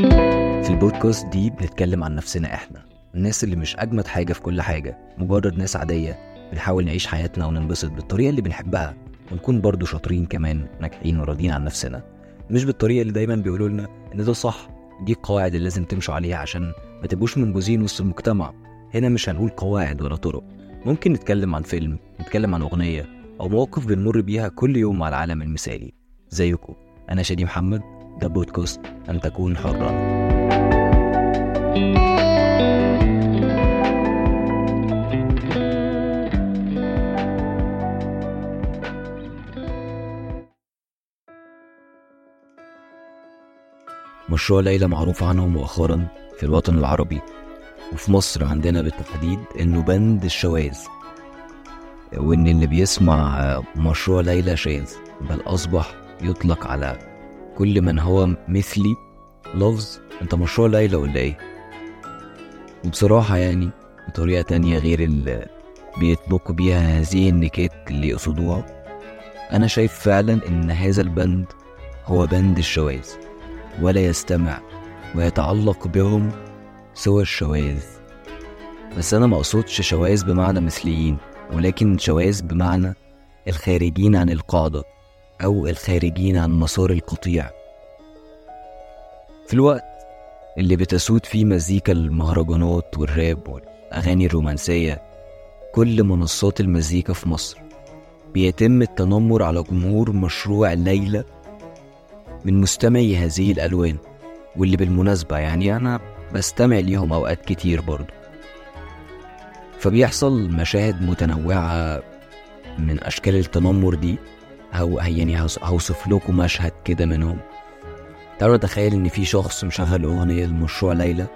في البودكاست دي بنتكلم عن نفسنا إحنا الناس اللي مش أجمد حاجة في كل حاجة مجرد ناس عادية بنحاول نعيش حياتنا وننبسط بالطريقة اللي بنحبها ونكون برضو شاطرين كمان ناجحين وراضيين عن نفسنا. مش بالطريقة اللي دايما بيقولوا لنا إن ده صح دي القواعد اللي لازم تمشوا عليها عشان ما تبقوش منبوذين وسط المجتمع. هنا مش هنقول قواعد ولا طرق. ممكن نتكلم عن فيلم نتكلم عن أغنية أو مواقف بنمر بيها كل يوم مع العالم المثالي. زيكم أنا شادي محمد. ده بودكاست أن تكون حرا مشروع ليلى معروف عنه مؤخرا في الوطن العربي وفي مصر عندنا بالتحديد إنه بند الشواذ وإن اللي بيسمع مشروع ليلى شاذ بل أصبح يطلق على كل من هو مثلي. لفظ انت مشروع ليلى ولا إيه؟ وبصراحة يعني بطريقة تانية غير اللي بيطلقوا بيها هذه النكات اللي يقصدوها. أنا شايف فعلا إن هذا البند هو بند الشواذ ولا يستمع ويتعلق بهم سوى الشواذ. بس أنا ما أقصدش شواذ بمعنى مثليين ولكن شواذ بمعنى الخارجين عن القاعدة. أو الخارجين عن مسار القطيع. في الوقت اللي بتسود فيه مزيكا المهرجانات والراب والأغاني الرومانسية كل منصات المزيكا في مصر بيتم التنمر على جمهور مشروع ليلى من مستمعي هذه الألوان واللي بالمناسبة يعني أنا بستمع ليهم أوقات كتير برضو فبيحصل مشاهد متنوعة من أشكال التنمر دي. أو يعني هوصف لكم مشهد كده منهم. تعالوا نتخيل إن في شخص مشغل أغنية لمشروع ليلى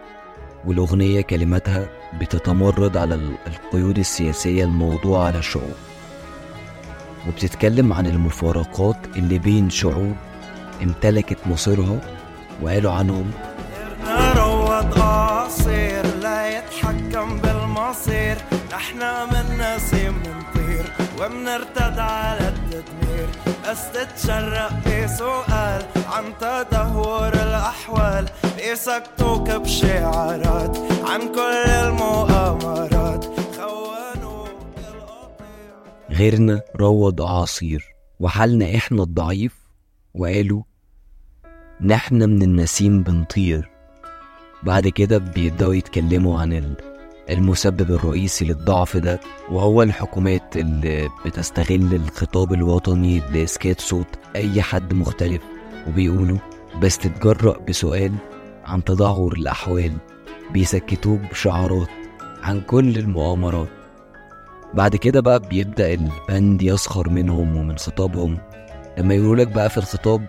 والأغنية كلماتها بتتمرد على القيود السياسية الموضوعة على الشعوب وبتتكلم عن المفارقات اللي بين شعوب امتلكت مصيرها وقالوا عنهم. قصير لا يتحكم بالمصير نحنا من نسيم نطير وبنرتد على التدمير بس تتشرق بسؤال عن تدهور الأحوال. بيسكتوك بشعارات عن كل المؤامرات. خونوا غيرنا روض أعاصير وحالنا إحنا الضعيف. وقالوا نحن من النسيم بنطير. بعد كده بيبدأوا يتكلموا عن المسبب الرئيسي للضعف ده وهو الحكومات اللي بتستغل الخطاب الوطني لإسكات صوت أي حد مختلف وبيقولوا بس تتجرأ بسؤال عن تدهور الأحوال. بيسكتوك بشعارات عن كل المؤامرات. بعد كده بقى بيبدأ البند يسخر منهم ومن خطابهم. لما يقولوا لك بقى في الخطاب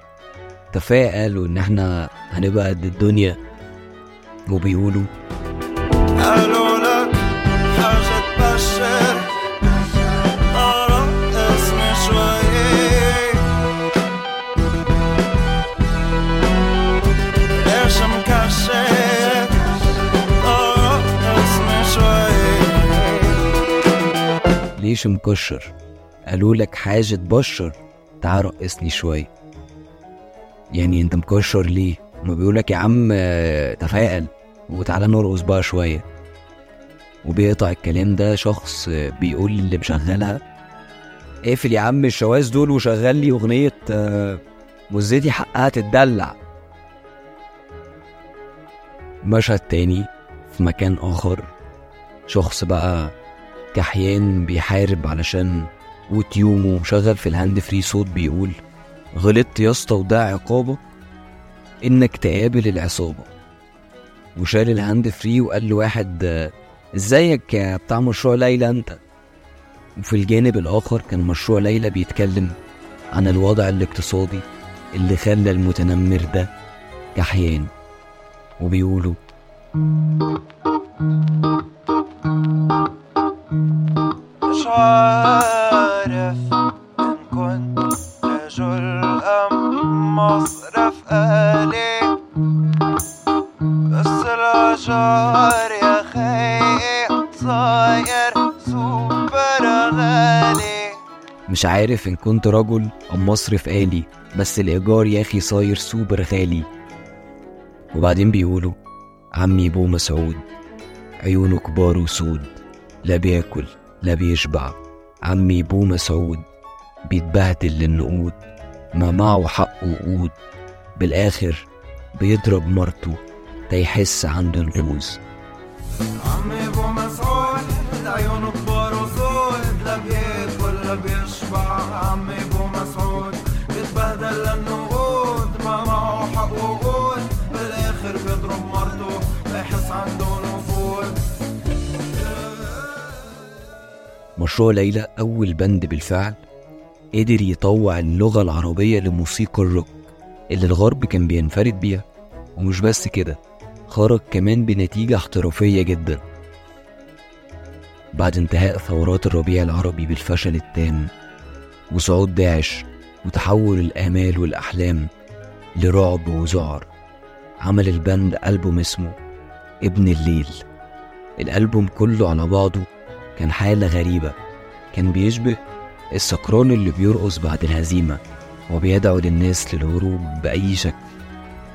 تفائل وإن إحنا هنبقى قد الدنيا. وبيقولوا ليش مكشر قالوا لك حاجة تبشر؟ تعال رقصني شوية. يعني انت مكشر ليه؟ ما بيقولك يا عم آه، تفائل. وتعالى نرقص بقى شوية. وبيقطع الكلام ده شخص آه، بيقول اللي مشغلها اقفل يا عم الشواذ دول وشغل لي أغنية آه، مزتي حقها تتدلع. مشهد تاني في مكان آخر. شخص بقى كحيان بيحارب علشان قوت يومه مشغل في ال hand free صوت بيقول غلطت يا اسطى وده عقابك إنك تقابل العصابة. وشال ال hand free وقال لواحد إزيك يا بتاع مشروع ليلى أنت؟ وفي الجانب الآخر كان مشروع ليلى بيتكلم عن الوضع الاقتصادي اللي خلى المتنمر ده كحيان. وبيقولوا مش عارف إن كنت رجل أم مصرف آلي. بس الأشعار يا خي صاير سوبر غالي. مش عارف إن كنت رجل ام مصرف آلي بس الإيجار يا أخي صاير سوبر غالي. وبعدين بيقولوا عمي بو مسعود عيونه كبار وسود. لا بياكل لا بيشبع. عمي بو مسعود بيتبهدل للنقود. ما معه حق وقود. بالآخر بيضرب مرته تيحس عنده نفوذ. مشروع ليلى أول بند بالفعل قدر يطوع اللغة العربية لموسيقى الروك اللي الغرب كان بينفرد بيها. ومش بس كده خرج كمان بنتيجة احترافية جدا. بعد انتهاء ثورات الربيع العربي بالفشل التام وصعود داعش وتحول الآمال والأحلام لرعب وذعر عمل البند ألبوم اسمه ابن الليل. الألبوم كله على بعضه كان حالة غريبة. كان بيشبه السكران اللي بيرقص بعد الهزيمة وبيدعو للناس للهروب بأي شكل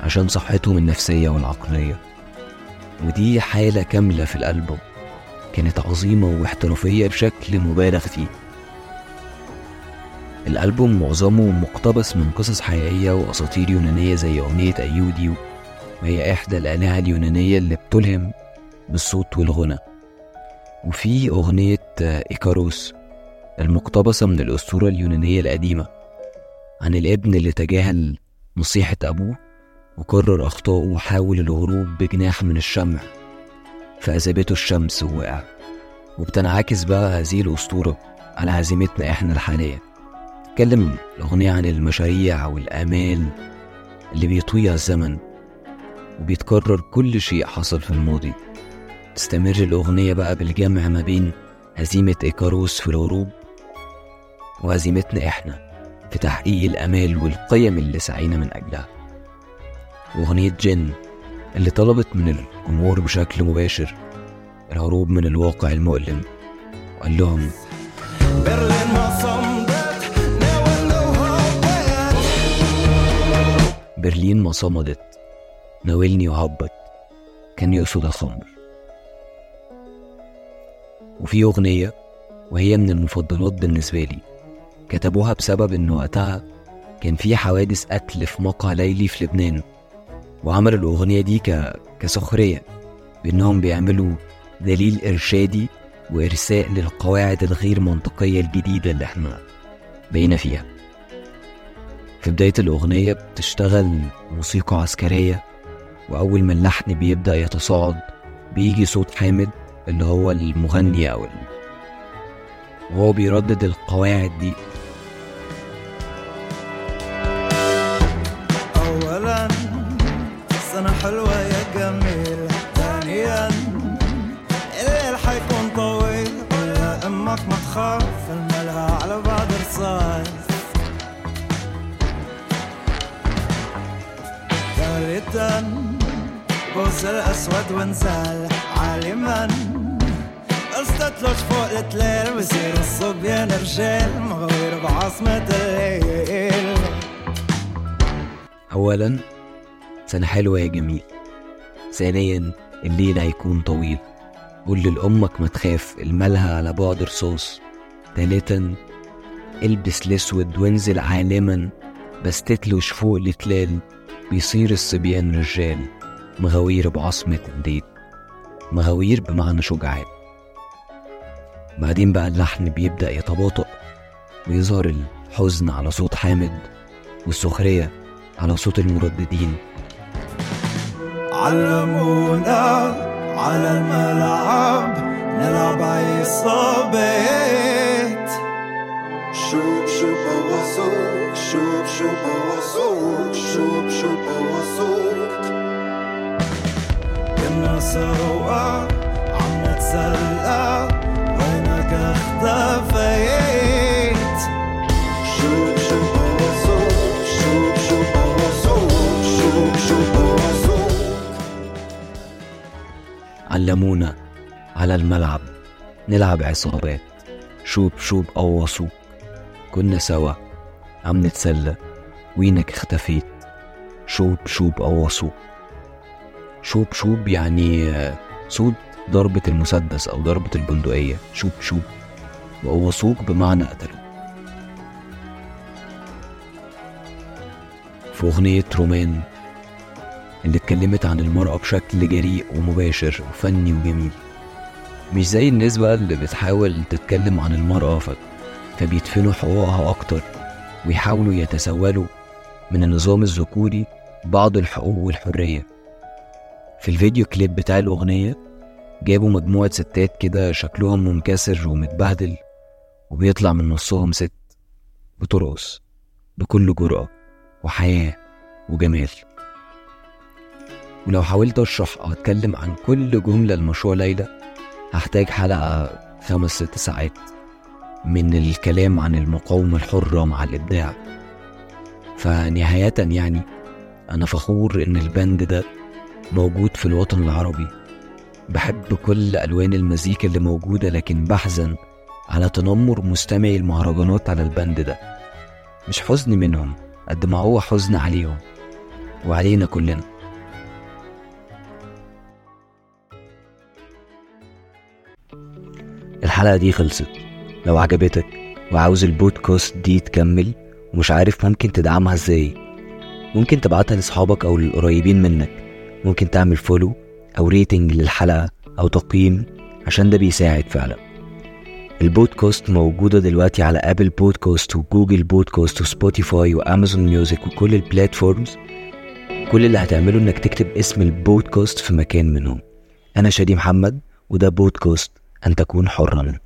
عشان صحتهم النفسية والعقلية. ودي حالة كاملة في الألبوم كانت عظيمة واحترافية بشكل مبالغ فيه. الألبوم معظمه مقتبس من قصص حقيقية وأساطير يونانية زي أغنية أيودي وهي إحدى الآلهة اليونانية اللي بتلهم بالصوت والغنى. وفي أغنية إيكاروس المقتبسة من الأسطورة اليونانية القديمة عن الابن اللي تجاهل نصيحة أبوه وكرر أخطائه وحاول الهروب بجناح من الشمع فأذبته الشمس ووقع وبتنعكس بقى هذه الأسطورة على هزيمتنا إحنا الحالية. تتكلم الأغنية عن المشاريع والآمال اللي بيطويها الزمن وبيتكرر كل شيء حصل في الماضي. تستمر الأغنية بقى بالجمع ما بين هزيمة إيكاروس في الهروب وهزيمتنا إحنا في تحقيق الأمال والقيم اللي سعينا من أجلها. وأغنية جن اللي طلبت من الجمهور بشكل مباشر الهروب من الواقع المؤلم وقال لهم برلين ما صمدت برلين ما صمدت ناولني وهبط كان يقصد الخمر. وفي أغنية وهي من المفضلات بالنسبة لي. كتبوها بسبب إن وقتها كان في حوادث قتل في مقهى ليلي في لبنان وعملوا الأغنية دي ك... كسخرية بإنهم بيعملوا دليل إرشادي وإرساء للقواعد الغير منطقية الجديدة اللي إحنا بقينا فيها. في بداية الأغنية بتشتغل موسيقى عسكرية وأول ما اللحن بيبدأ يتصاعد بيجي صوت حامد اللي هو المغني أو. وهو بيردد القواعد دي. اولا سنة حلوة يا جميل. ثانيا الليل حيكون طويل. ولا أمك ما تخاف الملها على بعض رصاص. بوس الأسود ونزال عالما. استتلج فوق التليل بصير الصبيان رجال مغوير بعاصمة الليل. أولا سنة حلوة يا جميل. ثانيا الليل هيكون طويل. قول لأمك ما تخاف الملها على بعد رصاص. تالتا البس الأسود وانزل عالما. بس تتلوش فوق التلال بيصير الصبيان رجال. مغاوير بعصمة الليل مغاوير بمعنى شجعان بعدين بقى اللحن بيبدأ يتباطأ ويظهر الحزن على صوت حامد والسخرية على صوت المرددين. علمونا على الملعب نلعب عصابات شوب شوب وصوك شوب شوب وصوك شوب شوب وصوك كنا عم وينك اختفيت. علمونا على الملعب. نلعب عصابات شوب شوب قوصوك كنا سوا. عم نتسلى وينك اختفيت. شوب شوب قوصوك شوب شوب يعني آه، صوت ضربة المسدس أو ضربة البندقية. شوب شوب. ووثوق بمعنى قتله في أغنية رومان اللي اتكلمت عن المرأة بشكل جريء ومباشر وفني وجميل. مش زي الناس بقى اللي بتحاول تتكلم عن المرأة. فبيدفنوا حقوقها أكتر ويحاولوا يتسولوا من النظام الذكوري بعض الحقوق والحرية. في الفيديو كليب بتاع الأغنية جابوا مجموعة ستات كده شكلهم منكسر ومتبهدل وبيطلع من نصهم ست بترقص بكل جرأة وحياة وجمال. ولو حاولت أشرح أو أتكلم عن كل جملة لمشروع ليلى هحتاج حلقة خمس ست ساعات من الكلام عن المقاومة الحرة مع الإبداع. فنهاية يعني أنا فخور إن البند ده موجود في الوطن العربي. بحب كل ألوان المزيكا اللي موجودة لكن بحزن على تنمر مستمعي المهرجانات على البند ده. مش حزن منهم قد ما هو حزن عليهم. وعلينا كلنا. الحلقة دي خلصت. لو عجبتك وعاوز البودكاست دي تكمل ومش عارف ممكن تدعمها إزاي ممكن تبعتها لأصحابك أو للقريبين منك. ممكن تعمل فولو أو rating للحلقة أو تقييم عشان ده بيساعد فعلا. البودكاست موجودة دلوقتي على Apple Podcast و Google Podcast و Spotify و Amazon Music وكل ال platforms كل اللي هتعمله إنك تكتب اسم البودكاست في مكان منهم. أنا شادي محمد وده بودكاست أن تكون حرا.